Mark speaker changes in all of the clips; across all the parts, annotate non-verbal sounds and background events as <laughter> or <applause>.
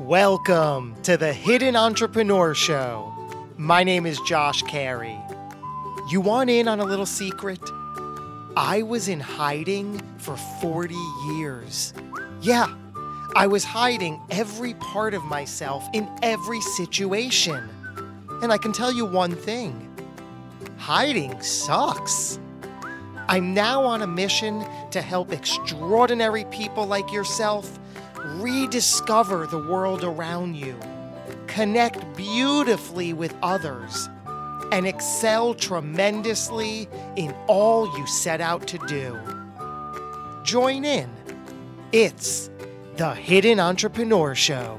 Speaker 1: Welcome to the Hidden Entrepreneur Show. My name is Josh Carey. You want in on a little secret? I was in hiding for 40 years. Yeah, I was hiding every part of myself in every situation. And I can tell you one thing hiding sucks. I'm now on a mission to help extraordinary people like yourself rediscover the world around you, connect beautifully with others, and excel tremendously in all you set out to do. Join in. It's the Hidden Entrepreneur Show.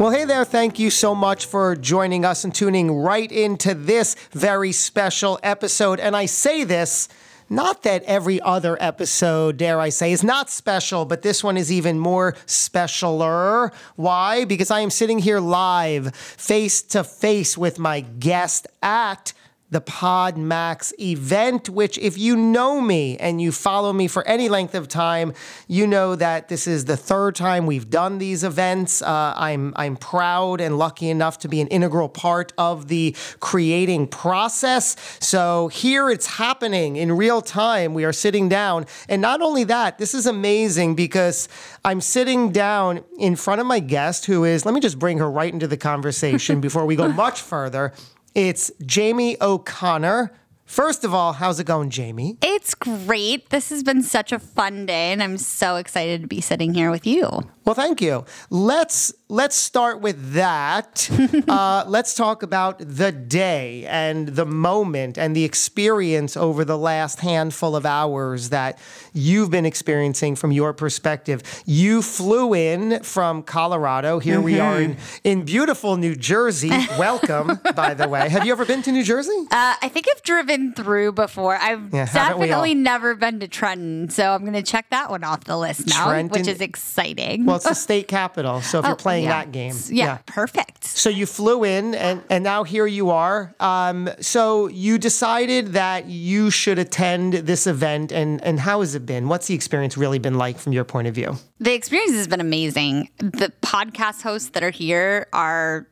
Speaker 1: Well, hey there. Thank you so much for joining us and tuning right into this very special episode. And I say this not that every other episode, dare I say, is not special, but this one is even more specialer. Why? Because I am sitting here live, face to face with my guest at the PodMax event, which, if you know me and you follow me for any length of time, you know that this is the third time we've done these events. Uh, I'm I'm proud and lucky enough to be an integral part of the creating process. So here it's happening in real time. We are sitting down, and not only that, this is amazing because I'm sitting down in front of my guest, who is. Let me just bring her right into the conversation <laughs> before we go much further. It's Jaime O'Connor. First of all, how's it going, Jaime?
Speaker 2: It's great. This has been such a fun day, and I'm so excited to be sitting here with you.
Speaker 1: Well, thank you. Let's let's start with that. <laughs> uh, let's talk about the day and the moment and the experience over the last handful of hours that you've been experiencing from your perspective. You flew in from Colorado. Here mm-hmm. we are in, in beautiful New Jersey. <laughs> Welcome, by the way. Have you ever been to New Jersey?
Speaker 2: Uh, I think I've driven through before. I've yeah, definitely never been to Trenton, so I'm going to check that one off the list now, Trenton, which is exciting.
Speaker 1: Well, it's the state capital. So if oh, you're playing
Speaker 2: yeah.
Speaker 1: that game,
Speaker 2: yeah, yeah, perfect.
Speaker 1: So you flew in, and and now here you are. Um, so you decided that you should attend this event, and and how has it been? What's the experience really been like from your point of view?
Speaker 2: The experience has been amazing. The podcast hosts that are here are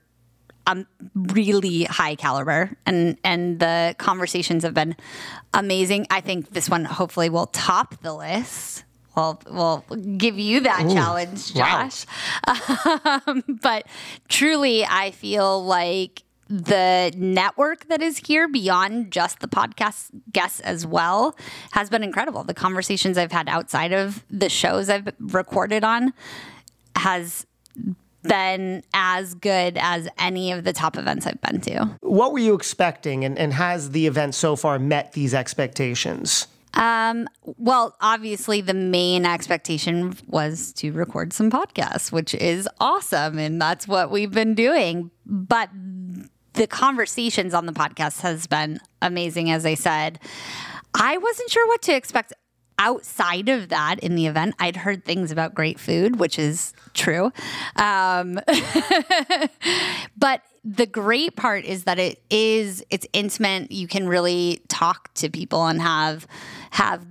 Speaker 2: um, really high caliber and and the conversations have been amazing. I think this one hopefully will top the list we'll we'll give you that Ooh, challenge, Josh. Wow. <laughs> Um, but truly, I feel like the network that is here beyond just the podcast guests as well has been incredible. The conversations I've had outside of the shows I've recorded on has been as good as any of the top events I've been to.
Speaker 1: What were you expecting, and, and has the event so far met these expectations?
Speaker 2: Um, well, obviously, the main expectation was to record some podcasts, which is awesome. And that's what we've been doing. But the conversations on the podcast has been amazing, as I said. I wasn't sure what to expect outside of that in the event. I'd heard things about great food, which is true. Um, <laughs> but the great part is that it is it's intimate. You can really talk to people and have have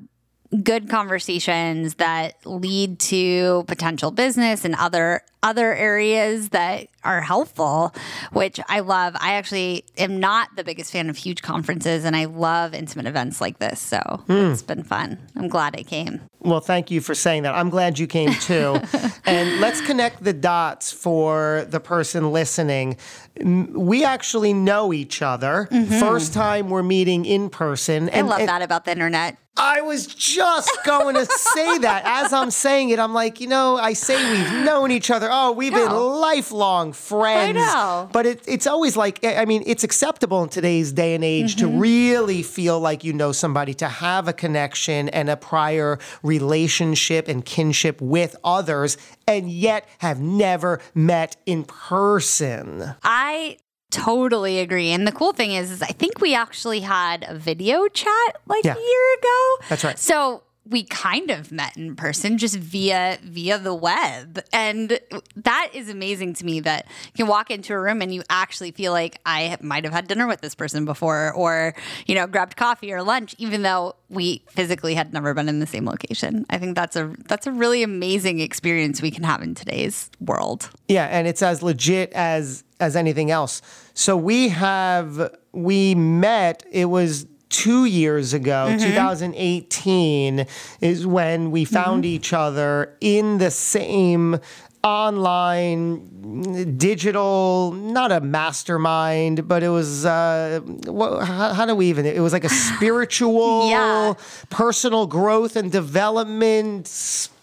Speaker 2: good conversations that lead to potential business and other other areas that are helpful which I love. I actually am not the biggest fan of huge conferences and I love intimate events like this. So mm. it's been fun. I'm glad I came.
Speaker 1: Well, thank you for saying that. I'm glad you came too. <laughs> and let's connect the dots for the person listening. We actually know each other. Mm-hmm. First time we're meeting in person.
Speaker 2: I love and, that about the internet.
Speaker 1: I was just going to say that. As I'm saying it, I'm like, you know, I say we've known each other. Oh, we've been lifelong friends.
Speaker 2: know.
Speaker 1: But it, it's always like, I mean, it's acceptable in today's day and age to mm-hmm. really feel like you know somebody, to have a connection and a prior relationship and kinship with others, and yet have never met in person.
Speaker 2: I totally agree. And the cool thing is, is I think we actually had a video chat like
Speaker 1: Yeah.
Speaker 2: a year ago.
Speaker 1: That's right.
Speaker 2: So we kind of met in person just via via the web and that is amazing to me that you can walk into a room and you actually feel like i might have had dinner with this person before or you know grabbed coffee or lunch even though we physically had never been in the same location i think that's a that's a really amazing experience we can have in today's world
Speaker 1: Yeah, and it's as legit as as anything else. So we have we met. It was two years ago, 2018, is when we found each other in the same online digital not a mastermind but it was uh what, how, how do we even it was like a <laughs> spiritual
Speaker 2: Yeah.
Speaker 1: personal growth and development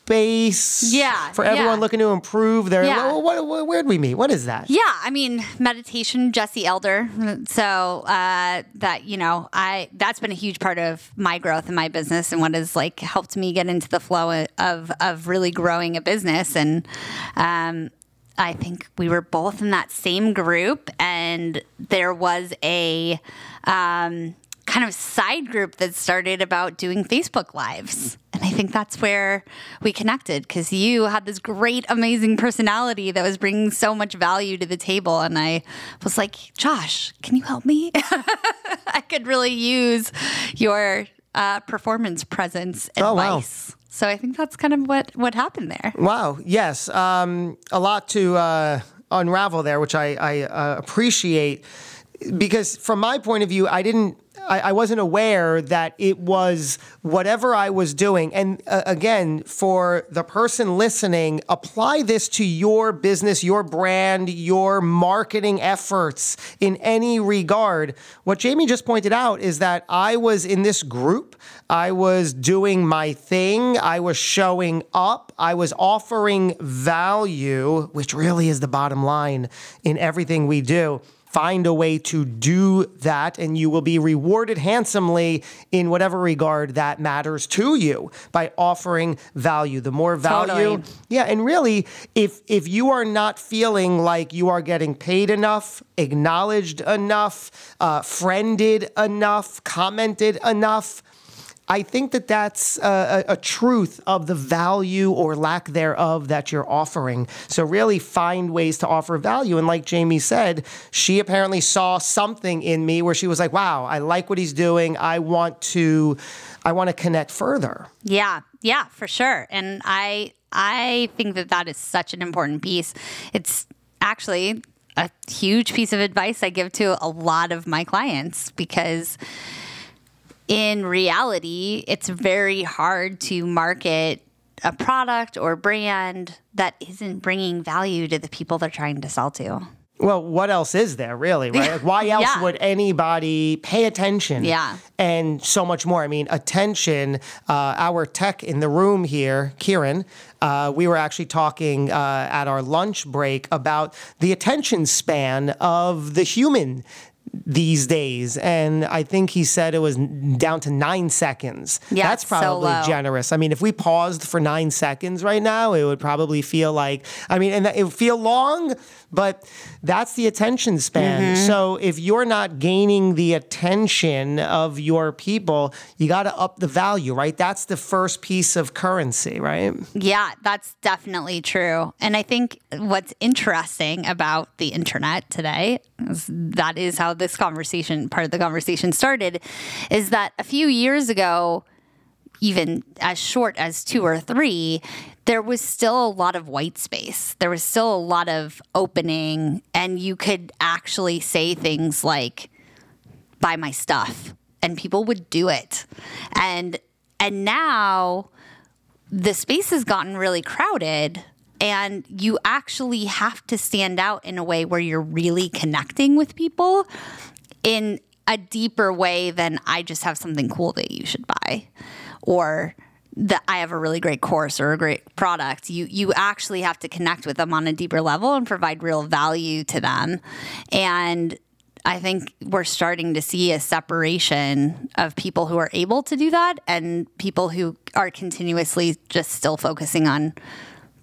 Speaker 1: space
Speaker 2: Yeah,
Speaker 1: for everyone
Speaker 2: yeah.
Speaker 1: looking to improve their
Speaker 2: Yeah.
Speaker 1: Well, what, what, where'd we meet what is that
Speaker 2: Yeah, I mean meditation, Jesse Elder. So uh, that you know, I that's been a huge part of my growth in my business and what has like helped me get into the flow of of really growing a business. And um, I think we were both in that same group, and there was a. Um, kind of side group that started about doing Facebook lives. And I think that's where we connected because you had this great, amazing personality that was bringing so much value to the table. And I was like, Josh, can you help me? <laughs> I could really use your uh, performance presence
Speaker 1: Oh, wow.
Speaker 2: advice. So I think that's kind of what, what happened there.
Speaker 1: Wow. Yes. Um, a lot to uh, unravel there, which I, I uh, appreciate because from my point of view, I didn't. I, wasn't aware that it was whatever I was doing. And uh, again, for the person listening, apply this to your business, your brand, your marketing efforts in any regard. What Jaime just pointed out is that I was in this group, I was doing my thing, I was showing up, I was offering value, which really is the bottom line in everything we do. Find a way to do that, and you will be rewarded handsomely in whatever regard that matters to you by offering value. The more value,
Speaker 2: Totally.
Speaker 1: yeah, and really, if if you are not feeling like you are getting paid enough, acknowledged enough, uh, friended enough, commented enough, I think that that's a, a, truth of the value or lack thereof that you're offering. So really find ways to offer value. And like Jaime said, she apparently saw something in me where she was like, "Wow, I like what he's doing. I want to, I want to connect further."
Speaker 2: Yeah, yeah, for sure. And I I think that that is such an important piece. It's actually a huge piece of advice I give to a lot of my clients because in reality, it's very hard to market a product or brand that isn't bringing value to the people they're trying to sell to.
Speaker 1: Well, what else is there really, right? Like, why <laughs> else
Speaker 2: Yeah.
Speaker 1: would anybody pay attention?
Speaker 2: Yeah.
Speaker 1: And so much more. I mean, attention, uh, our tech in the room here, Kieran, uh, we were actually talking uh, at our lunch break about the attention span of the human these days and i think he said it was down to nine seconds.
Speaker 2: Yeah,
Speaker 1: that's
Speaker 2: it's so
Speaker 1: probably generous. I mean if we paused for nine seconds right now it would probably feel like i mean and it would feel long but that's the attention span
Speaker 2: Mm-hmm.
Speaker 1: so if you're not gaining the attention of your people you got to up the value right that's the first piece of currency right
Speaker 2: Yeah, that's definitely true. And I think what's interesting about the internet today, is that is how this conversation, part of the conversation started, is that a few years ago, even as short as two or three, there was still a lot of white space. There was still a lot of opening, and you could actually say things like, buy my stuff and people would do it and and now the space has gotten really crowded and you actually have to stand out in a way where you're really connecting with people in a deeper way than I just have something cool that you should buy. or that I have a really great course or a great product. You you actually have to connect with them on a deeper level and provide real value to them. And I think we're starting to see a separation of people who are able to do that and people who are continuously just still focusing on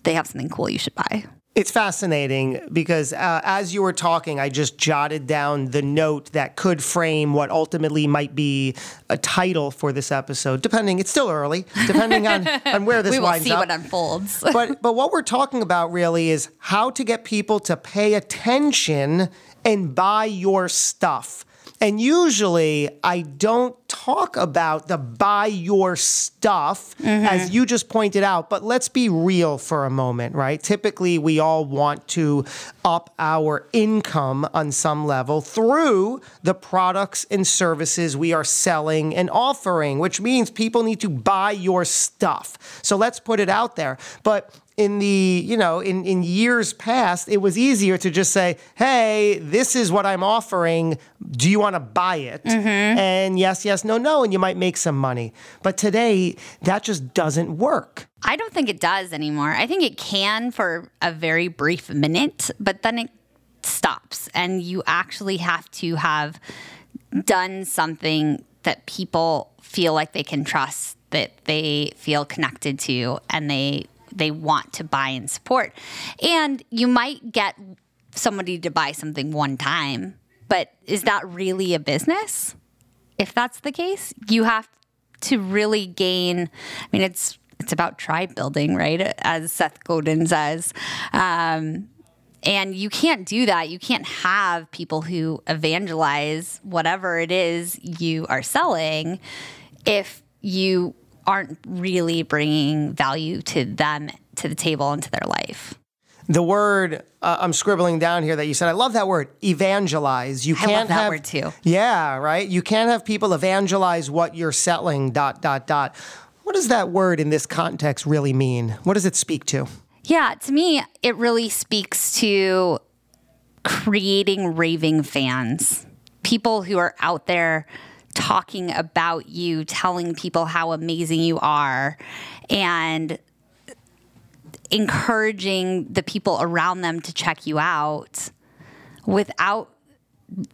Speaker 2: they have something cool you should buy.
Speaker 1: It's fascinating because uh, as you were talking, I just jotted down the note that could frame what ultimately might be a title for this episode, depending, it's still early, depending on, <laughs> on where this
Speaker 2: we will see
Speaker 1: up.
Speaker 2: what unfolds. <laughs>
Speaker 1: but, but what we're talking about really is how to get people to pay attention and buy your stuff. And usually I don't talk about the buy your stuff, mm-hmm. as you just pointed out, but let's be real for a moment, right? Typically, we all want to up our income on some level through the products and services we are selling and offering, which means people need to buy your stuff. So let's put it out there. But in the you know in in years past it was easier to just say hey this is what i'm offering. Do you want to buy it? Mm-hmm. And yes yes no no and you might make some money. But today that just doesn't work.
Speaker 2: I don't think it does anymore. I think it can for a very brief minute, but then it stops and you actually have to have done something that people feel like they can trust, that they feel connected to and they they want to buy and support. And you might get somebody to buy something one time, but is that really a business? If that's the case, you have to really gain I mean it's it's about tribe building, right? As Seth Godin says. Um, and you can't do that. You can't have people who evangelize whatever it is you are selling if you aren't really bringing value to them, to the table, and to their life.
Speaker 1: the word uh, i'm scribbling down here that you said i love that word evangelize. You can't
Speaker 2: love that
Speaker 1: have
Speaker 2: word too.
Speaker 1: yeah right? You can't have people evangelize what you're selling dot dot dot. What does that word in this context really mean? What does it speak to?
Speaker 2: Yeah, to me, it really speaks to creating raving fans, people who are out there talking about you, telling people how amazing you are, and encouraging the people around them to check you out without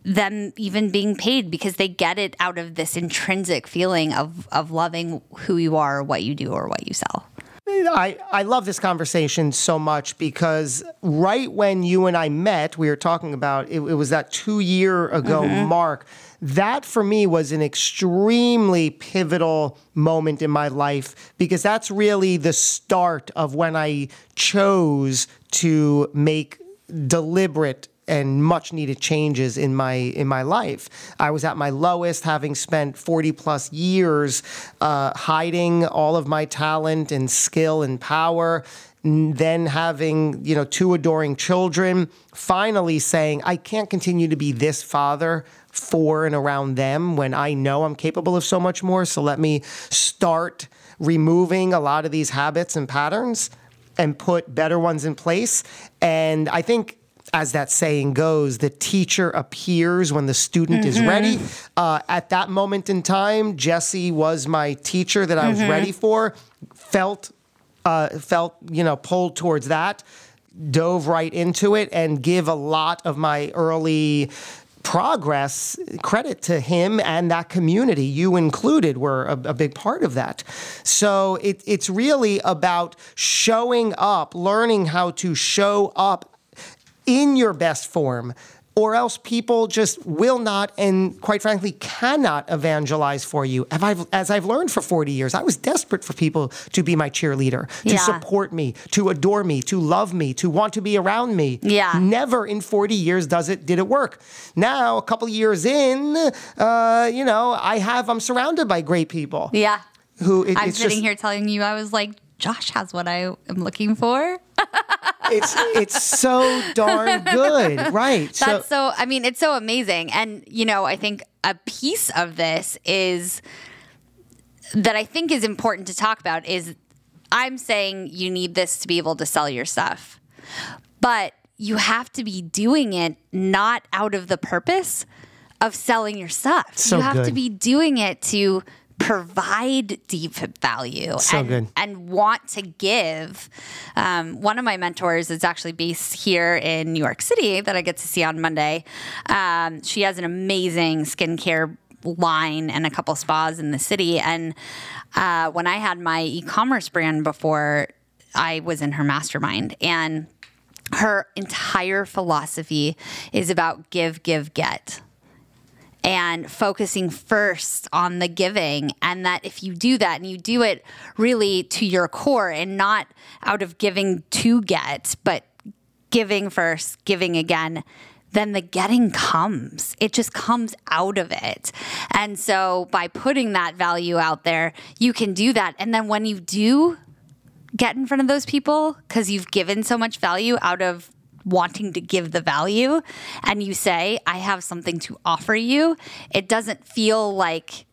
Speaker 2: them even being paid because they get it out of this intrinsic feeling of of loving who you are, what you do, or what you sell.
Speaker 1: I, I love this conversation so much because right when you and I met, we were talking about it, it was that two year ago mm-hmm. mark. That for me was an extremely pivotal moment in my life because that's really the start of when I chose to make deliberate and much needed changes in my in my life. I was at my lowest, having spent 40 plus years uh, hiding all of my talent and skill and power. Then having you know two adoring children, finally saying I can't continue to be this father for and around them when I know I'm capable of so much more. So let me start removing a lot of these habits and patterns and put better ones in place. And I think as that saying goes, the teacher appears when the student is ready. Uh, at that moment in time, Jesse was my teacher that I was ready for. Felt, uh, felt you know, pulled towards that. Dove right into it and give a lot of my early progress credit to him and that community you included were a, a big part of that so it, it's really about showing up learning how to show up in your best form, or else people just will not and quite frankly cannot evangelize for you. Have I, as I've learned for 40 years, I was desperate for people to be my cheerleader, to
Speaker 2: Yeah.
Speaker 1: support me, to adore me, to love me, to want to be around me.
Speaker 2: Yeah.
Speaker 1: Never in 40 years does it did it work. Now, a couple years in, uh, you know, I have I'm surrounded by great people
Speaker 2: Yeah.
Speaker 1: who it,
Speaker 2: I'm
Speaker 1: it's
Speaker 2: sitting
Speaker 1: just
Speaker 2: here telling you, I was like, Josh has what I am looking for.
Speaker 1: It's it's so darn good, <laughs> right?
Speaker 2: That's so, I mean, it's so amazing. And, you know, I think a piece of this is that I think is important to talk about is I'm saying you need this to be able to sell your stuff. But you have to be doing it not out of the purpose of selling your stuff.
Speaker 1: So
Speaker 2: you have to be doing it to provide deep value
Speaker 1: So
Speaker 2: and, and want to give. Um, one of my mentors is actually based here in New York City that I get to see on Monday. Um, she has an amazing skincare line and a couple spas in the city. And uh, when I had my e commerce brand before, I was in her mastermind. And her entire philosophy is about give, give, get and focusing first on the giving. And that if you do that and you do it really to your core and not out of giving to get, but giving first, giving again, then the getting comes. It just comes out of it. And so by putting that value out there, you can do that. And then when you do get in front of those people, because you've given so much value out of wanting to give the value and you say, I have something to offer you, it doesn't feel like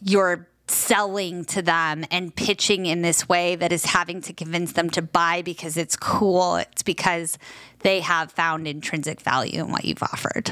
Speaker 2: you're selling to them and pitching in this way that is having to convince them to buy because it's cool. It's because they have found intrinsic value in what you've offered.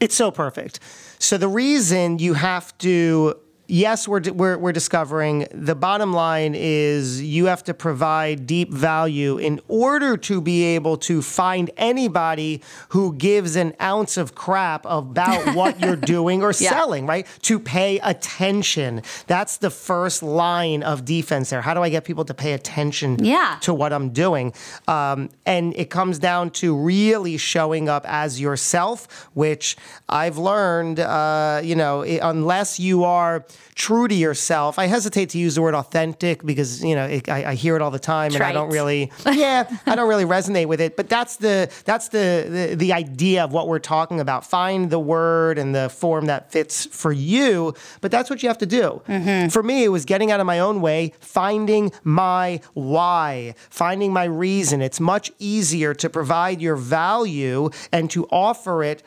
Speaker 1: It's so perfect. So the reason you have to yes, we're, we're, we're discovering the bottom line is you have to provide deep value in order to be able to find anybody who gives an ounce of crap about <laughs> what you're doing or
Speaker 2: Yeah.
Speaker 1: selling, right? To pay attention. That's the first line of defense there. How do I get people to pay attention
Speaker 2: Yeah.
Speaker 1: to what I'm doing? Um, and it comes down to really showing up as yourself, which I've learned, uh, you know, unless you are true to yourself. I hesitate to use the word authentic because you know it, I, I hear it all the time, and I don't really, yeah, I don't really resonate with it. But that's the that's the, the the idea of what we're talking about. Find the word and the form that fits for you. But that's what you have to do. Mm-hmm. For me, it was getting out of my own way, finding my why, finding my reason. It's much easier to provide your value and to offer it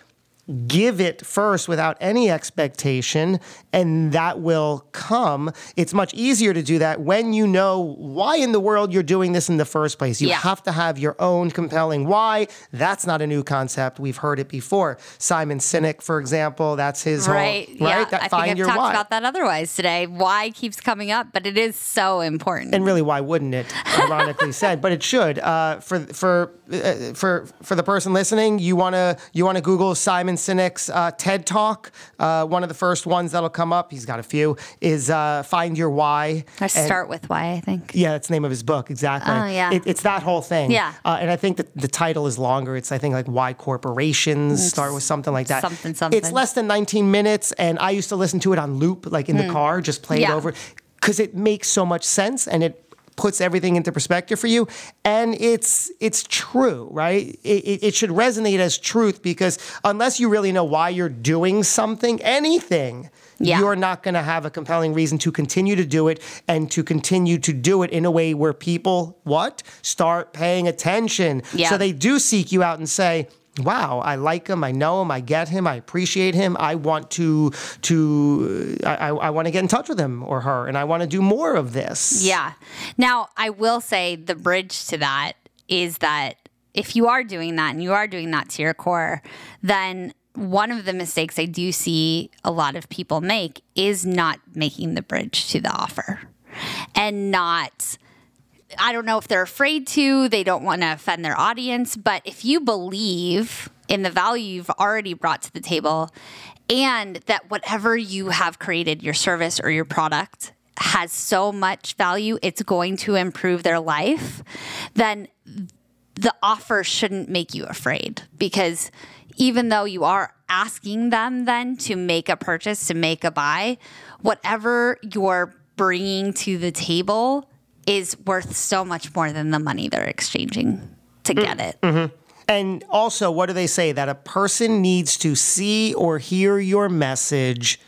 Speaker 1: give it first without any expectation, and that will come. It's much easier to do that when you know why in the world you're doing this in the first place. You
Speaker 2: Yeah.
Speaker 1: have to have your own compelling why. That's not a new concept. We've heard it before. Simon Sinek, for example, that's his
Speaker 2: Right.
Speaker 1: whole
Speaker 2: yeah.
Speaker 1: right. That
Speaker 2: I think
Speaker 1: find
Speaker 2: I've
Speaker 1: your
Speaker 2: talked
Speaker 1: why.
Speaker 2: about that otherwise today. Why keeps coming up, but it is so important.
Speaker 1: And really, why wouldn't it? Ironically <laughs> said, but it should. Uh, for for uh, for for the person listening, you wanna you wanna Google Simon Sinek's uh, TED Talk. Uh, one of the first ones that'll come up. He's got a few. Is uh, find your why.
Speaker 2: I start with why, I think.
Speaker 1: yeah, that's the name of his book. Exactly.
Speaker 2: Oh, yeah.
Speaker 1: It, it's that whole thing.
Speaker 2: Yeah.
Speaker 1: Uh, and I think that the title is longer. It's, I think, like Why Corporations Start with something like that.
Speaker 2: something, something.
Speaker 1: It's less than 19 minutes. And I used to listen to it on loop, like in the car, just play it
Speaker 2: Hmm.
Speaker 1: Over. Because it makes so much sense and it puts everything into perspective for you and it's it's true right it, it, should resonate as truth because unless you really know why you're doing something anything
Speaker 2: Yeah.
Speaker 1: you're not going to have a compelling reason to continue to do it and to continue to do it in a way where people what start paying attention
Speaker 2: Yeah.
Speaker 1: so they do seek you out and say wow i like him i know him i get him i appreciate him i want to to i, I, want to get in touch with him or her and i want to do more of this
Speaker 2: Yeah. Now, I will say the bridge to that is that if you are doing that and you are doing that to your core, then one of the mistakes I do see a lot of people make is not making the bridge to the offer and not. I don't know if they're afraid to, they don't want to offend their audience, but if you believe in the value you've already brought to the table and that whatever you have created, your service or your product, has so much value, it's going to improve their life, then the offer shouldn't make you afraid. Because even though you are asking them then to make a purchase, to make a buy, whatever you're bringing to the table is worth so much more than the money they're exchanging to get it. Mm-hmm.
Speaker 1: And also, what do they say? That a person needs to see or hear your message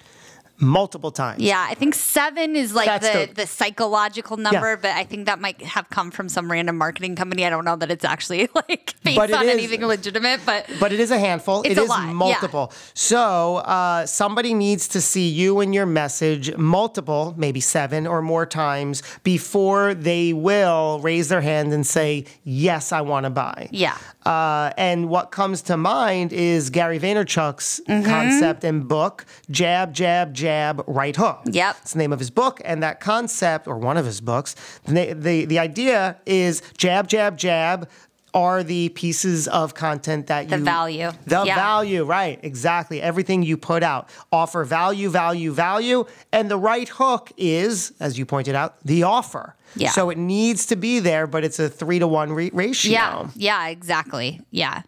Speaker 1: multiple times.
Speaker 2: Yeah, I think seven is like the,
Speaker 1: the-
Speaker 2: the, psychological number,
Speaker 1: Yeah.
Speaker 2: but I think that might have come from some random marketing company. I don't know that it's actually <laughs> like based on
Speaker 1: is-
Speaker 2: anything legitimate, but
Speaker 1: But it is a handful.
Speaker 2: It's
Speaker 1: It
Speaker 2: a
Speaker 1: is
Speaker 2: lot, yeah.
Speaker 1: multiple. So uh, somebody needs to see you and your message multiple, maybe seven or more times before they will raise their hand and say, "Yes, I want to buy."
Speaker 2: yeah.
Speaker 1: Uh, and what comes to mind is Gary Vaynerchuk's
Speaker 2: Mm-hmm.
Speaker 1: concept and book, Jab, Jab, Jab, Right Hook.
Speaker 2: Yep.
Speaker 1: It's the name of his book. And that concept, or one of his books, the, the, the idea is jab, jab, jab are the pieces of content that
Speaker 2: The
Speaker 1: you.
Speaker 2: value.
Speaker 1: The
Speaker 2: Yeah.
Speaker 1: value, right. Exactly. Everything you put out. Offer value, value, value. And the right hook is, as you pointed out, the offer.
Speaker 2: Yeah.
Speaker 1: So it needs to be there, but it's a three to one re- ratio.
Speaker 2: Yeah, yeah, exactly. Yeah.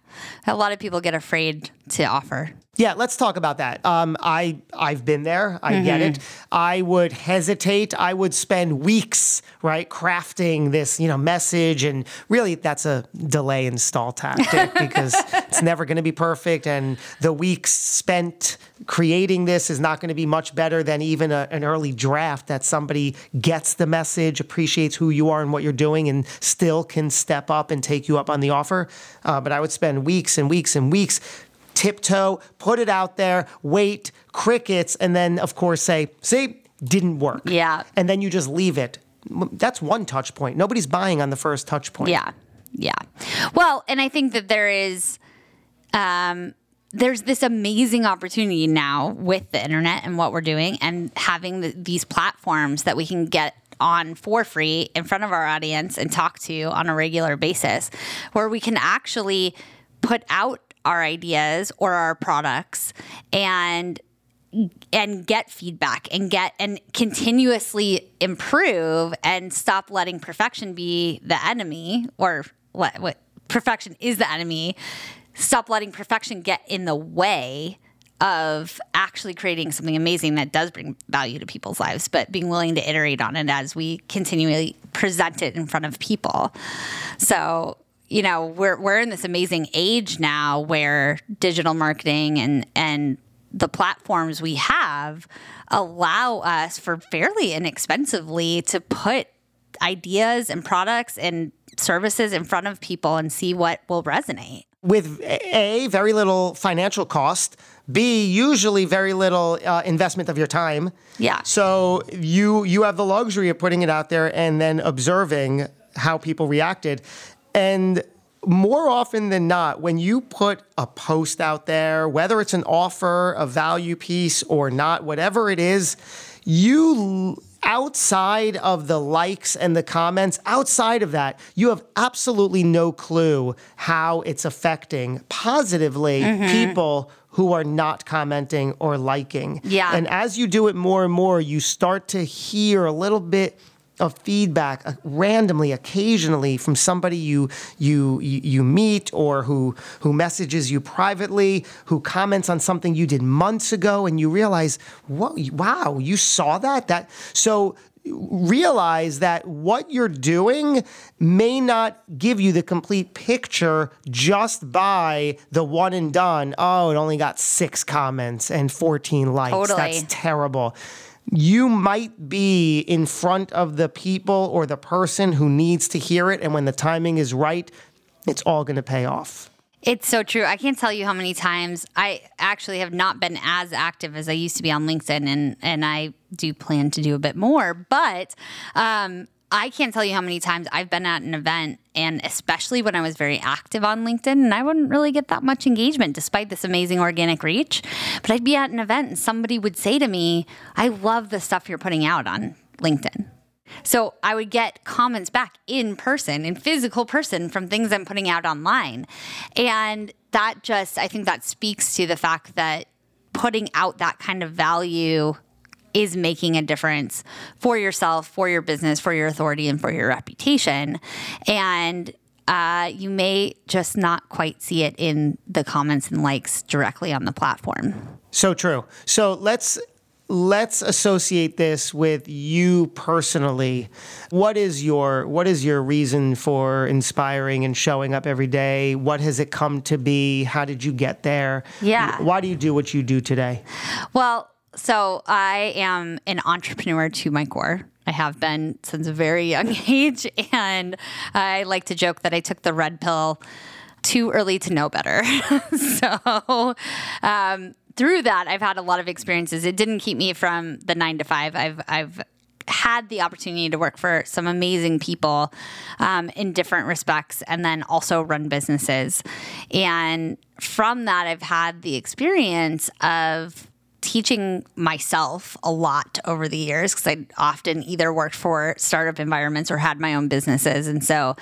Speaker 2: A lot of people get afraid to offer.
Speaker 1: Yeah, let's talk about that. Um, I I've been there. I get
Speaker 2: Mm-hmm.
Speaker 1: it. I would hesitate. I would spend weeks right crafting this you know message, and really that's a delay and stall tactic <laughs> because it's never going to be perfect, and the weeks spent creating this is not going to be much better than even a, an early draft that somebody gets the message, appreciates who you are and what you're doing, and still can step up and take you up on the offer. Uh, but I would spend weeks and weeks and weeks tiptoe, put it out there, wait, crickets, and then, of course, say, see, didn't work.
Speaker 2: Yeah.
Speaker 1: And then you just leave it. That's one touch point. Nobody's buying on the first touch point.
Speaker 2: Yeah. Yeah. Well, and I think that there is um there's this amazing opportunity now with the internet and what we're doing and having the, these platforms that we can get on for free in front of our audience and talk to on a regular basis where we can actually put out our ideas or our products and and get feedback and get and continuously improve and stop letting perfection be the enemy or what what perfection is the enemy. Stop letting perfection get in the way of actually creating something amazing that does bring value to people's lives but being willing to iterate on it as we continually present it in front of people. So you know we're we're in this amazing age now where digital marketing and and the platforms we have allow us for fairly inexpensively to put ideas and products and services in front of people and see what will resonate.
Speaker 1: With A, very little financial cost. B, usually very little uh, investment of your time.
Speaker 2: Yeah.
Speaker 1: So you you have the luxury of putting it out there and then observing how people reacted. And more often than not, when you put a post out there, whether it's an offer, a value piece, or not, whatever it is, you outside of the likes and the comments, outside of that, you have absolutely no clue how it's affecting positively mm-hmm. people who are not commenting or liking.
Speaker 2: Yeah.
Speaker 1: And as you do it more and more, you start to hear a little bit of feedback uh, randomly occasionally from somebody you you you meet or who who messages you privately who comments on something you did months ago and you realize what wow you saw that? That so realize that what you're doing may not give you the complete picture just by the one and done. Oh it only got 6 comments and 14 likes.
Speaker 2: Totally.
Speaker 1: that's terrible you might be in front of the people or the person who needs to hear it. And when the timing is right, it's all going to pay off.
Speaker 2: It's so true. I can't tell you how many times I actually have not been as active as I used to be on LinkedIn, and and I do plan to do a bit more. But um, I can't tell you how many times I've been at an event, and especially when I was very active on LinkedIn, and I wouldn't really get that much engagement despite this amazing organic reach. But I'd be at an event, and somebody would say to me, "I love the stuff you're putting out on LinkedIn." So I would get comments back in person, in physical person from things I'm putting out online. And that just, I think that speaks to the fact that putting out that kind of value is making a difference for yourself, for your business, for your authority, and for your reputation. And uh, you may just not quite see it in the comments and likes directly on the platform.
Speaker 1: So true. So let's let's associate this with you personally. What is your what is your reason for inspiring and showing up every day? What has it come to be? How did you get there?
Speaker 2: Yeah.
Speaker 1: Why do you do what you do today?
Speaker 2: Well, so I am an entrepreneur to my core. I have been since a very young <laughs> age. And I like to joke that I took the red pill too early to know better. <laughs> so, um, through that, I've had a lot of experiences. It didn't keep me from the nine to five. I've, I've, had the opportunity to work for some amazing people um, in different respects and then also run businesses. And from that, I've had the experience of teaching myself a lot over the years because I often either worked for startup environments or had my own businesses. And so,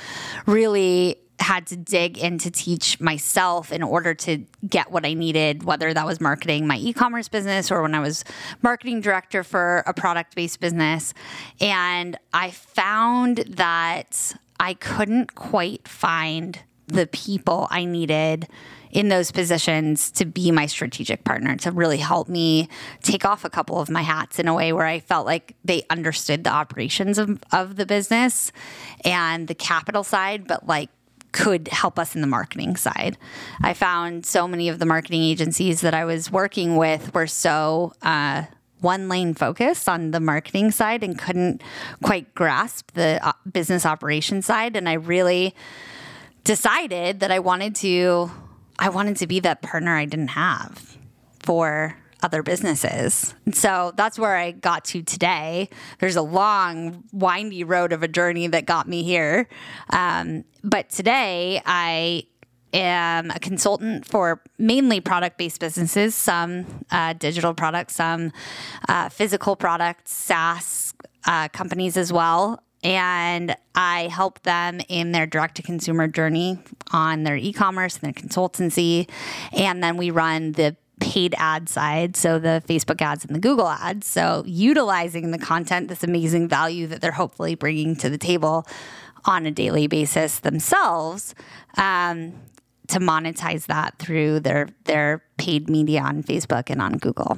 Speaker 2: really had to dig in to teach myself in order to get what I needed, whether that was marketing my e commerce business or when I was marketing director for a product based business. And I found that I couldn't quite find the people I needed in those positions to be my strategic partner, to really help me take off a couple of my hats in a way where I felt like they understood the operations of, of the business and the capital side, but like could help us in the marketing side. I found so many of the marketing agencies that I was working with were so uh, one lane focused on the marketing side and couldn't quite grasp the uh, business operation side. And I really decided that I wanted to I wanted to be that partner I didn't have for other businesses. So that's where I got to today. There's a long, windy road of a journey that got me here. Um, but today I am a consultant for mainly product based businesses, some uh, digital products, some uh, physical products, SaaS uh, companies as well and I help them in their direct to consumer journey on their e commerce and their consultancy. And then we run the paid ad side, so the Facebook ads and the Google ads. So utilizing the content, this amazing value that they're hopefully bringing to the table on a daily basis themselves. Um, to monetize that through their their paid media on Facebook and on Google.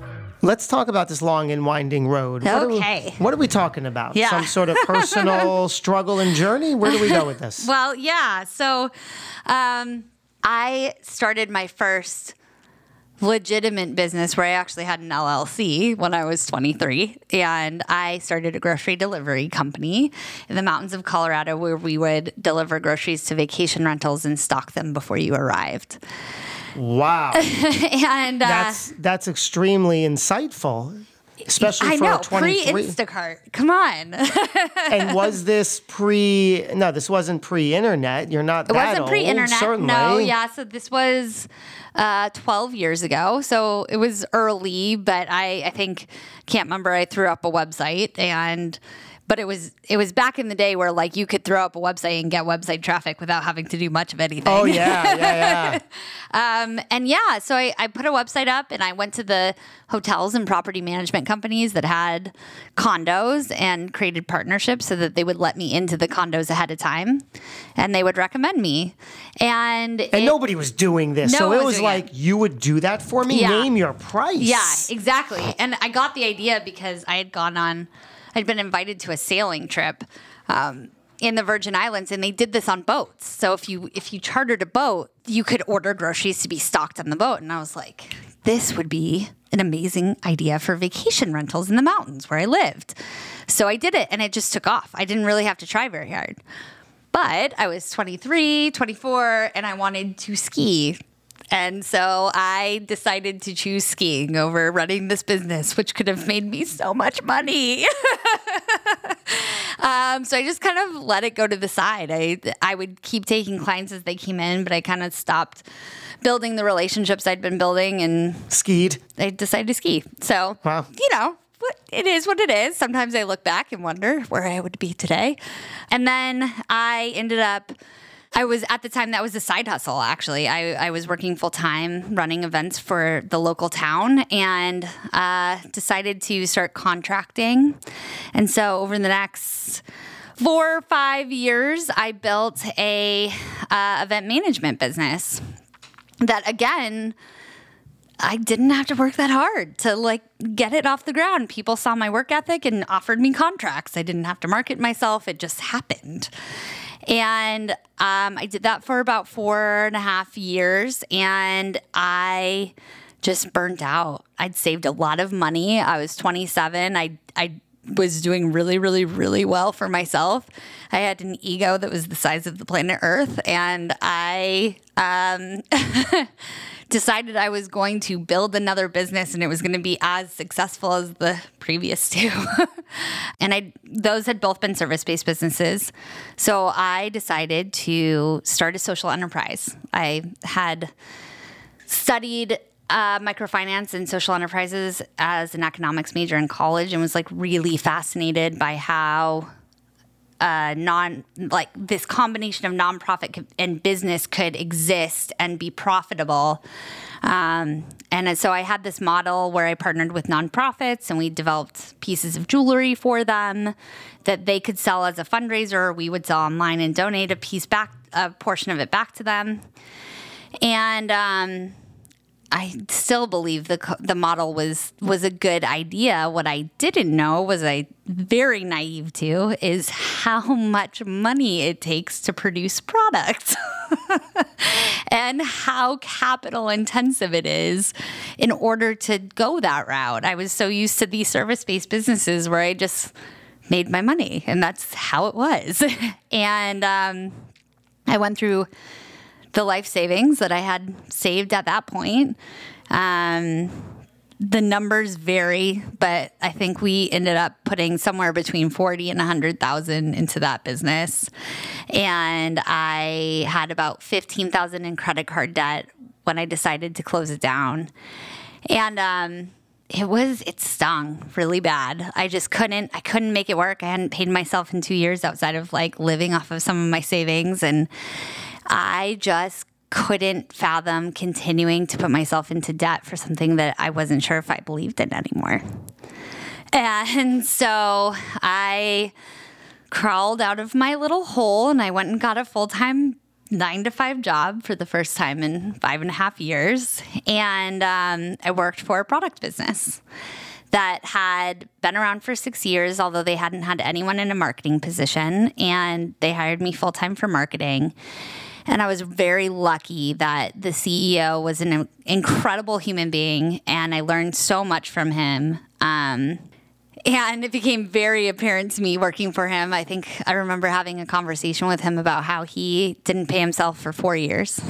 Speaker 1: Let's talk about this long and winding road. What
Speaker 2: Okay.
Speaker 1: Are we, what are we talking about?
Speaker 2: Yeah.
Speaker 1: Some sort of <laughs> personal struggle and journey? Where do we go with this? <laughs>
Speaker 2: Well, yeah. So um, I started my first legitimate business where I actually had an LLC when I was 23. And I started a grocery delivery company in the mountains of Colorado where we would deliver groceries to vacation rentals and stock them before you arrived.
Speaker 1: Wow. <laughs>
Speaker 2: and uh,
Speaker 1: That's that's extremely insightful. Especially
Speaker 2: I
Speaker 1: for
Speaker 2: know, pre
Speaker 1: 23.
Speaker 2: Instacart. Come on. <laughs>
Speaker 1: and was this pre No, this wasn't pre-internet. You're not
Speaker 2: It wasn't pre-internet.
Speaker 1: certainly.
Speaker 2: No, yeah. So this was uh, 12 years ago. So it was early, but I, I think can't remember. I threw up a website and. But it was it was back in the day where like you could throw up a website and get website traffic without having to do much of anything.
Speaker 1: Oh yeah, yeah, yeah. <laughs>
Speaker 2: Um, and yeah, so I, I put a website up and I went to the hotels and property management companies that had condos and created partnerships so that they would let me into the condos ahead of time and they would recommend me. And,
Speaker 1: And
Speaker 2: it-
Speaker 1: nobody was doing this.
Speaker 2: No
Speaker 1: so it
Speaker 2: was
Speaker 1: was like
Speaker 2: it.
Speaker 1: you would do that for me?
Speaker 2: Yeah.
Speaker 1: Name your price.
Speaker 2: Yeah, exactly. And I got the idea because I had gone on, I'd been invited to a sailing trip um, in the Virgin Islands, and they did this on boats. So if you if you chartered a boat, you could order groceries to be stocked on the boat. And I was like, this would be an amazing idea for vacation rentals in the mountains where I lived. So I did it, and it just took off. I didn't really have to try very hard. But I was 23, 24, and I wanted to ski. And so I decided to choose skiing over running this business, which could have made me so much money. <laughs> um, so I just kind of let it go to the side. I I would keep taking clients as they came in, but I kind of stopped building the relationships I'd been building, and
Speaker 1: Skied.
Speaker 2: I decided to ski. So
Speaker 1: Wow.
Speaker 2: you know, it is what it is. Sometimes I look back and wonder where I would be today. And then I ended up I was at the time that was a side hustle actually. I, I was working full time running events for the local town and uh, decided to start contracting. And so over the next four or five years, I built a uh, event management business that again I didn't have to work that hard to like get it off the ground. People saw my work ethic and offered me contracts. I didn't have to market myself. It just happened. And um, I did that for about four and a half years. And I just burnt out. I'd saved a lot of money. I was 27. I, I was doing really, really, really well for myself. I had an ego that was the size of the planet Earth. And I, um, <laughs> decided I was going to build another business and it was going to be as successful as the previous two. <laughs> and I those had both been service-based businesses. So I decided to start a social enterprise. I had studied uh, microfinance and social enterprises as an economics major in college and was like really fascinated by how uh, non like this combination of nonprofit and business could exist and be profitable. Um, and so I had this model where I partnered with nonprofits and we developed pieces of jewelry for them that they could sell as a fundraiser. We would sell online and donate a piece back, a portion of it back to them. And um, I still believe the the model was was a good idea. What I didn't know was I very naive to is how much money it takes to produce products <laughs> and how capital intensive it is in order to go that route. I was so used to these service-based businesses where I just made my money and that's how it was. <laughs> and um, I went through the life savings that I had saved at that point. Um, the numbers vary, but I think we ended up putting somewhere between 40 and 100,000 into that business. And I had about 15,000 in credit card debt when I decided to close it down. And um, it was it stung really bad. I just couldn't I couldn't make it work. I hadn't paid myself in 2 years outside of like living off of some of my savings and I just couldn't fathom continuing to put myself into debt for something that I wasn't sure if I believed in anymore. And <laughs> so I crawled out of my little hole and I went and got a full time nine to five job for the first time in five and a half years. And um, I worked for a product business that had been around for six years, although they hadn't had anyone in a marketing position. And they hired me full time for marketing. And I was very lucky that the CEO was an incredible human being, and I learned so much from him. Um, and it became very apparent to me working for him. I think I remember having a conversation with him about how he didn't pay himself for four years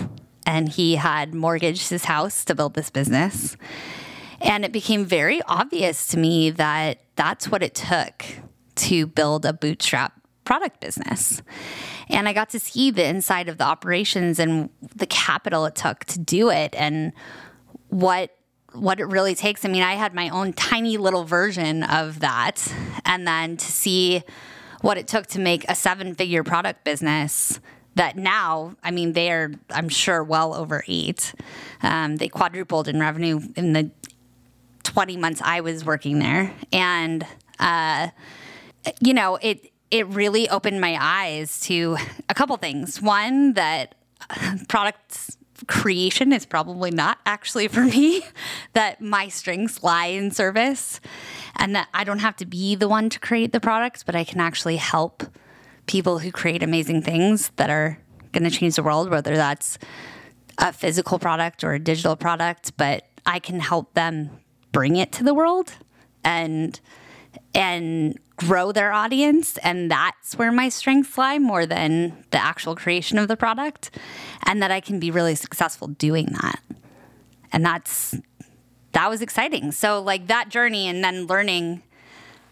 Speaker 2: and he had mortgaged his house to build this business. And it became very obvious to me that that's what it took to build a bootstrap product business. And I got to see the inside of the operations and the capital it took to do it and what what it really takes. I mean, I had my own tiny little version of that. And then to see what it took to make a seven figure product business that now, I mean, they're, I'm sure, well over eight. Um, they quadrupled in revenue in the 20 months I was working there. And, uh, you know, it, it really opened my eyes to a couple things. One, that product creation is probably not actually for me, <laughs> that my strengths lie in service, and that I don't have to be the one to create the products, but I can actually help people who create amazing things that are going to change the world, whether that's a physical product or a digital product, but I can help them bring it to the world and and grow their audience. And that's where my strengths lie more than the actual creation of the product. And that I can be really successful doing that. And that's, that was exciting. So, like that journey and then learning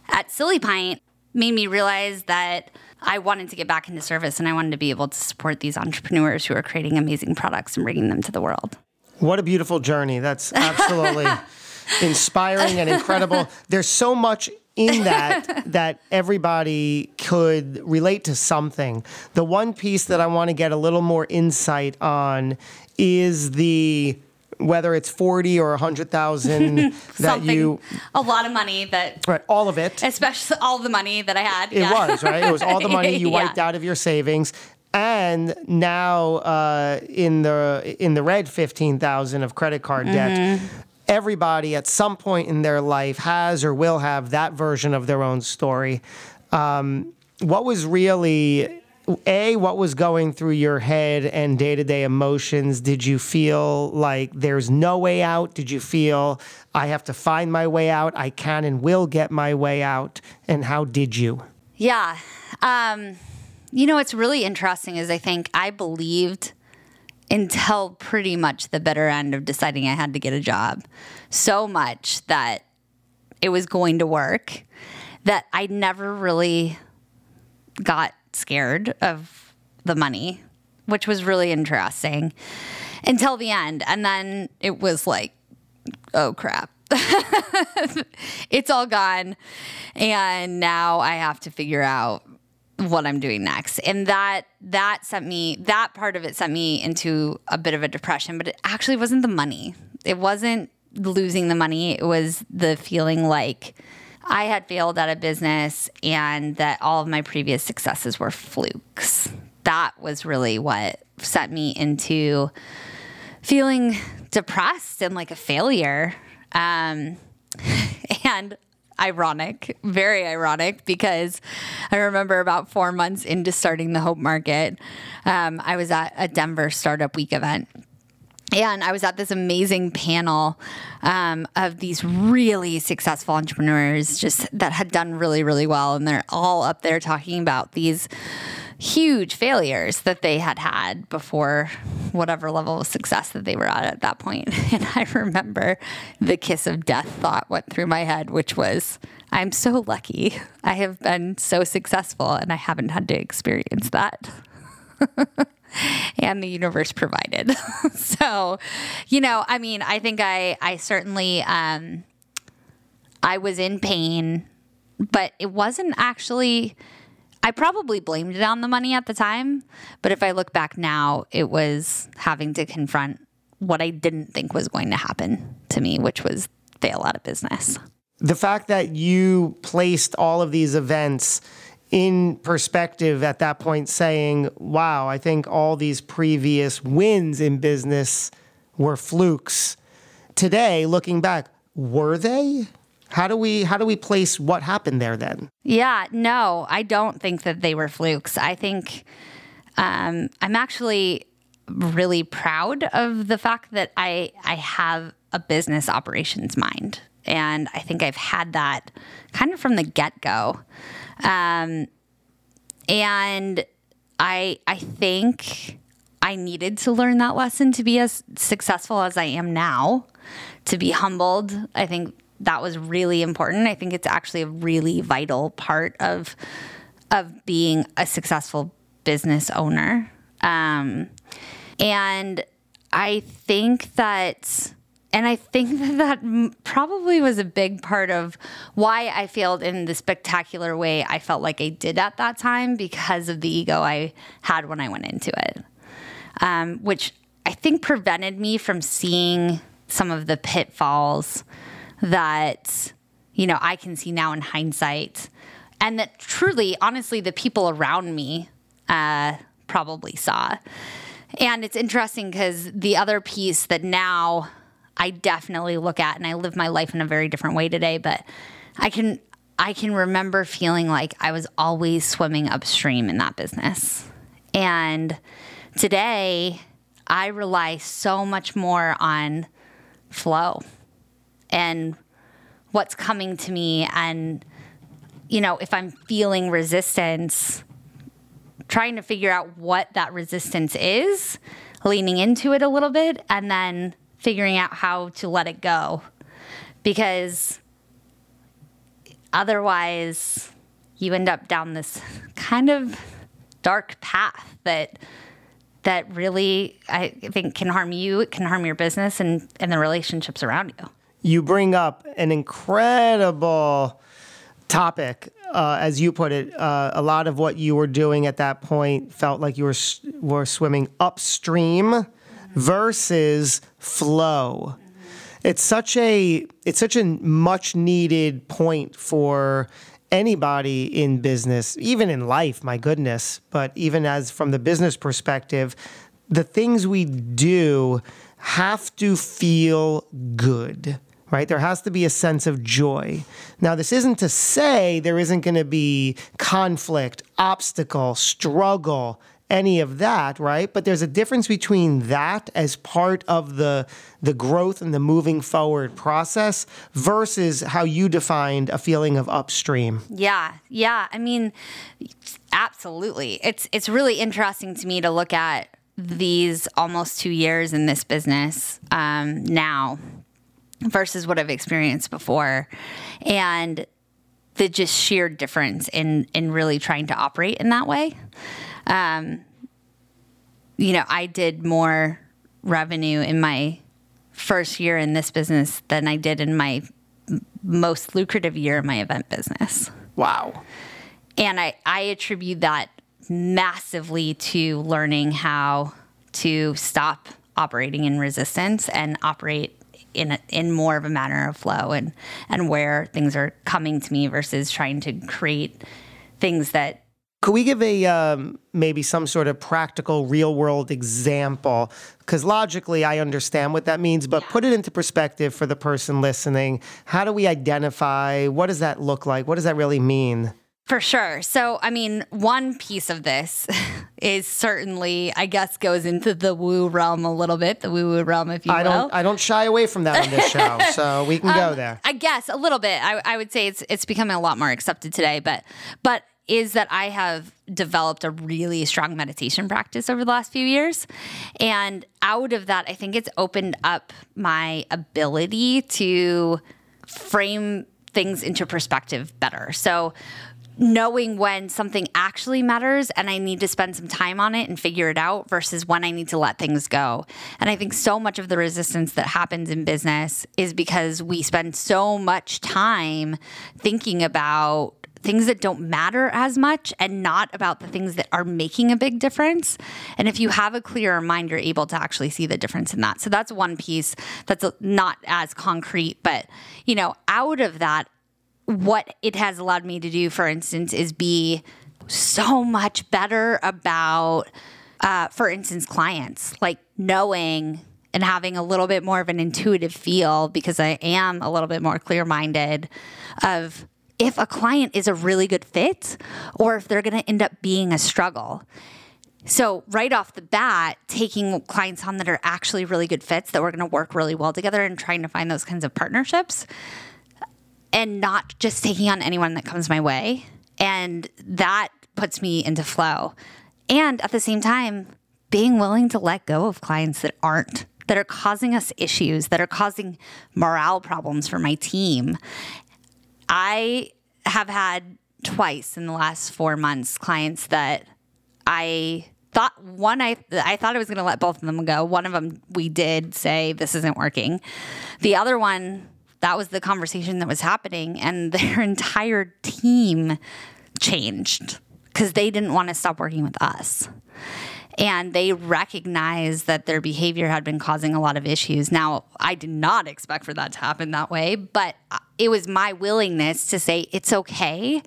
Speaker 2: at Silipint made me realize that I wanted to get back into service and I wanted to be able to support these entrepreneurs who are creating amazing products and bringing them to the world.
Speaker 1: What a beautiful journey. That's absolutely <laughs> inspiring and incredible. There's so much in <laughs> that that everybody could relate to something. The one piece that I want to get a little more insight on is the whether it's 40 or 100,000 <laughs> that
Speaker 2: Something,
Speaker 1: you
Speaker 2: a lot of money that,
Speaker 1: right all of it
Speaker 2: especially all the money that I had.
Speaker 1: it was right it was all the money <laughs> you
Speaker 2: Yeah.
Speaker 1: wiped out of your savings and now uh, in the in the red 15,000 of credit card debt
Speaker 2: Mm-hmm.
Speaker 1: Everybody at some point in their life has or will have that version of their own story. Um, what was really a what was going through your head and day-to-day emotions? Did you feel like there's no way out? Did you feel i have to find my way out. I can and will get my way out and how did you?
Speaker 2: Yeah. Um, you know, what's really interesting is I think I believed until pretty much the bitter end of deciding I had to get a job so much that it was going to work that I never really got scared of the money, which was really interesting until the end. And then it was like, oh crap. <laughs> it's all gone. And now I have to figure out what I'm doing next. And that that sent me that part of it sent me into a bit of a depression, but it actually wasn't the money. It wasn't losing the money. It was the feeling like I had failed at a business and that all of my previous successes were flukes. That was really what sent me into feeling depressed and like a failure. Um, <laughs> and ironic, very ironic, because I remember about four months into starting the Hope Market, um, I was at a Denver Startup Week event. And I was at this amazing panel um, of these really successful entrepreneurs, just that had done really, really well. And they're all up there talking about these huge failures that they had had before whatever level of success that they were at at that point. <laughs> And I remember the kiss of death thought went through my head, which was, I'm so lucky. I have been so successful and I haven't had to experience that. <laughs> and the universe provided. <laughs> so, you know, I mean, I think I I certainly um I was in pain, but it wasn't actually I probably blamed it on the money at the time, but if I look back now, it was having to confront what I didn't think was going to happen to me, which was fail out of business.
Speaker 1: the fact that you placed all of these events in perspective at that point saying wow i think all these previous wins in business were flukes today looking back were they how do we how do we place what happened there then
Speaker 2: Yeah, no, I don't think that they were flukes. I think um, I'm actually really proud of the fact that I I have a business operations mind, and I think I've had that kind of from the get go. Um, and I I think I needed to learn that lesson to be as successful as I am now, to be humbled. I think that was really important. I think it's actually a really vital part of of being a successful business owner. Um, and I think that, and I think <laughs> that that probably was a big part of why I failed in the spectacular way I felt like I did at that time because of the ego I had when I went into it, um, which I think prevented me from seeing some of the pitfalls that, you know, I can see now in hindsight. And that truly, honestly, the people around me uh, probably saw. And it's interesting because the other piece that now I definitely look at, and I live my life in a very different way today, but I can I can remember feeling like I was always swimming upstream in that business. And today I rely so much more on flow and what's coming to me and you know if i'm feeling resistance trying to figure out what that resistance is leaning into it a little bit and then figuring out how to let it go because otherwise you end up down this kind of dark path that that really I think can harm you, it can harm your business and, and the relationships around you.
Speaker 1: You bring up an incredible topic. Uh, as you put it, uh, a lot of what you were doing at that point felt like you were were swimming upstream versus flow. It's such a it's such a much needed point for anybody in business, even in life, my goodness, but even as from the business perspective, the things we do have to feel good right? There has to be a sense of joy. Now, this isn't to say there isn't going to be conflict, obstacle, struggle, any of that, right? But there's a difference between that as part of the the growth and the moving forward process versus how you defined a feeling of upstream.
Speaker 2: Yeah. Yeah, I mean absolutely. It's it's really interesting to me to look at these almost 2 years in this business um, now versus what I've experienced before. And the just sheer difference in in really trying to operate in that way. Um, you know, I did more revenue in my first year in this business than I did in my most lucrative year in my event business.
Speaker 1: Wow.
Speaker 2: And I, I attribute that massively to learning how to stop operating in resistance and operate in a, in more of a manner of flow and and where things are coming to me versus trying to create things that
Speaker 1: could we give a um, maybe some sort of practical real world example? Because logically i understand what that means but yeah. put it into perspective for the person listening. How do we identify what does that look like? What does that really mean
Speaker 2: for sure. So, I mean, one piece of this <laughs> is certainly, I guess, goes into the woo realm a little bit, the woo woo realm, if you
Speaker 1: I
Speaker 2: will.
Speaker 1: Don't, I don't shy away from that on this show, <laughs> so we can um, go there.
Speaker 2: I guess a little bit. I, I would say it's it's becoming a lot more accepted today, but but is that I have developed a really strong meditation practice over the last few years. And out of that, I think it's opened up my ability to frame things into perspective better. So knowing when something actually matters and I need to spend some time on it and figure it out versus when I need to let things go. And I think so much of the resistance that happens in business is because we spend so much time thinking about things that don't matter as much and not about the things that are making a big difference. And if you have a clearer mind, you're able to actually see the difference in that. So that's one piece that's not as concrete, but you know, out of that, what it has allowed me to do, for instance, is be so much better about, uh, for instance, clients, like knowing and having a little bit more of an intuitive feel because I am a little bit more clear minded of if a client is a really good fit or if they're going to end up being a struggle. So, right off the bat, taking clients on that are actually really good fits that we're going to work really well together and trying to find those kinds of partnerships and not just taking on anyone that comes my way. And that puts me into flow. And at the same time, being willing to let go of clients that aren't, that are causing us issues, that are causing morale problems for my team. I have had twice in the last four months clients that I thought one I I thought I was going to let both of them go. One of them we did say this isn't working. The other one that was the conversation that was happening and <laughs> their entire team changed because they didn't want to stop working with us and they recognized that their behavior had been causing a lot of issues. Now, I did not expect for that to happen that way, but uh, it was my willingness to say it's okay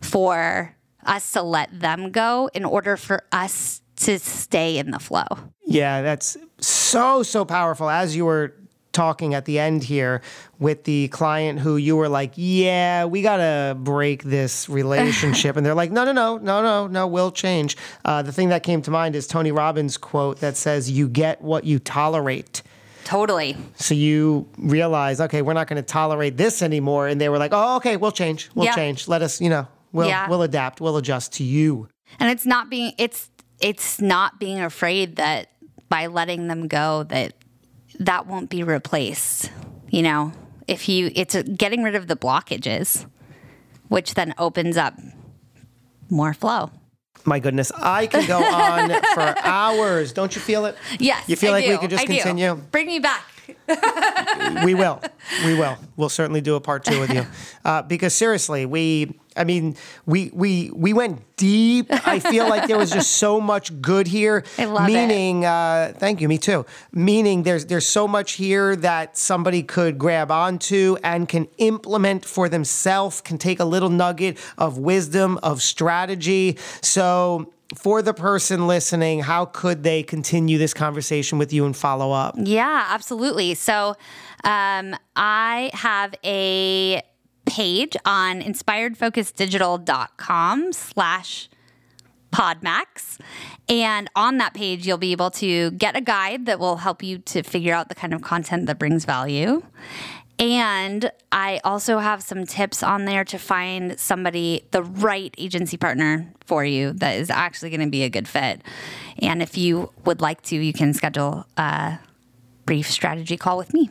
Speaker 2: for us to let them go in order for us to stay in the flow.
Speaker 1: Yeah, that's so, so powerful. As you were talking at the end here with the client who you were like, yeah, we got to break this <laughs> relationship. and they're like, no, no, no, no, no, no, we'll change. Uh, the thing that came to mind is Tony Robbins' quote that says, you get what you tolerate.
Speaker 2: Totally.
Speaker 1: So you realize, okay, we're not going to tolerate this anymore. And they were like, oh, okay, we'll change. We'll yeah. change. Let us, you know, we'll, yeah. we'll adapt. We'll adjust to you.
Speaker 2: And it's not being, it's, it's not being afraid that by letting them go that that won't be replaced. You know, if you, it's getting rid of the blockages, which then opens up more flow.
Speaker 1: My goodness, I can go on <laughs> for hours. Don't you feel it?
Speaker 2: Yes.
Speaker 1: You feel
Speaker 2: I
Speaker 1: like
Speaker 2: do.
Speaker 1: we could just
Speaker 2: I
Speaker 1: continue?
Speaker 2: Do. Bring me back.
Speaker 1: We will. we will. We'll certainly do a part two with you. <laughs> Uh, because seriously, we, I mean, we we we went deep. I feel like there was just so much good here.
Speaker 2: I love it.
Speaker 1: Meaning, uh, thank you. Me too. Meaning, there's there's so much here that somebody could grab onto and can implement for themselves. Can take a little nugget of wisdom of strategy. So. For the person listening, how could they continue this conversation with you and follow up?
Speaker 2: Yeah, absolutely. So um, I have a page on inspiredfocusdigital.com slash podmax and on that page you'll be able to get a guide that will help you to figure out the kind of content that brings value and I also have some tips on there to find somebody, the right agency partner for you that is actually going to be a good fit. And if you would like to, you can schedule a brief strategy call with me.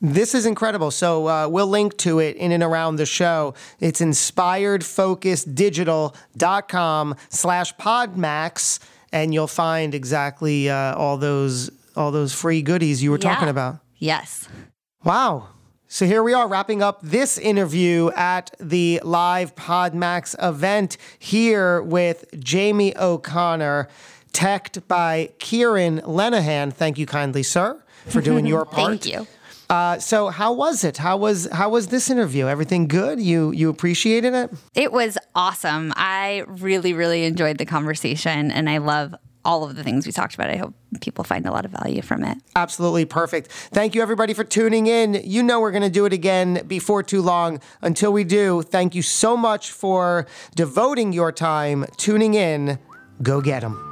Speaker 1: This is incredible. So uh, we'll link to it in and around the show. It's inspiredfocusdigital.com slash podmax, and you'll find exactly uh, all those all those free goodies you were talking about.
Speaker 2: Yes.
Speaker 1: Wow. So here we are wrapping up this interview at the live Podmax event here with Jaime O'Connor, teched by Kieran Lenahan. Thank you kindly, sir, for doing your <laughs> part.
Speaker 2: Thank you.
Speaker 1: Uh, so how was it? How was how was this interview? Everything good? You you appreciated it?
Speaker 2: It was awesome. I really, really enjoyed the conversation and I love all of the things we talked about. I hope people find a lot of value from it.
Speaker 1: Absolutely perfect. Thank you everybody for tuning in. You know we're going to do it again before too long. Until we do, thank you so much for devoting your time tuning in. Go get 'em.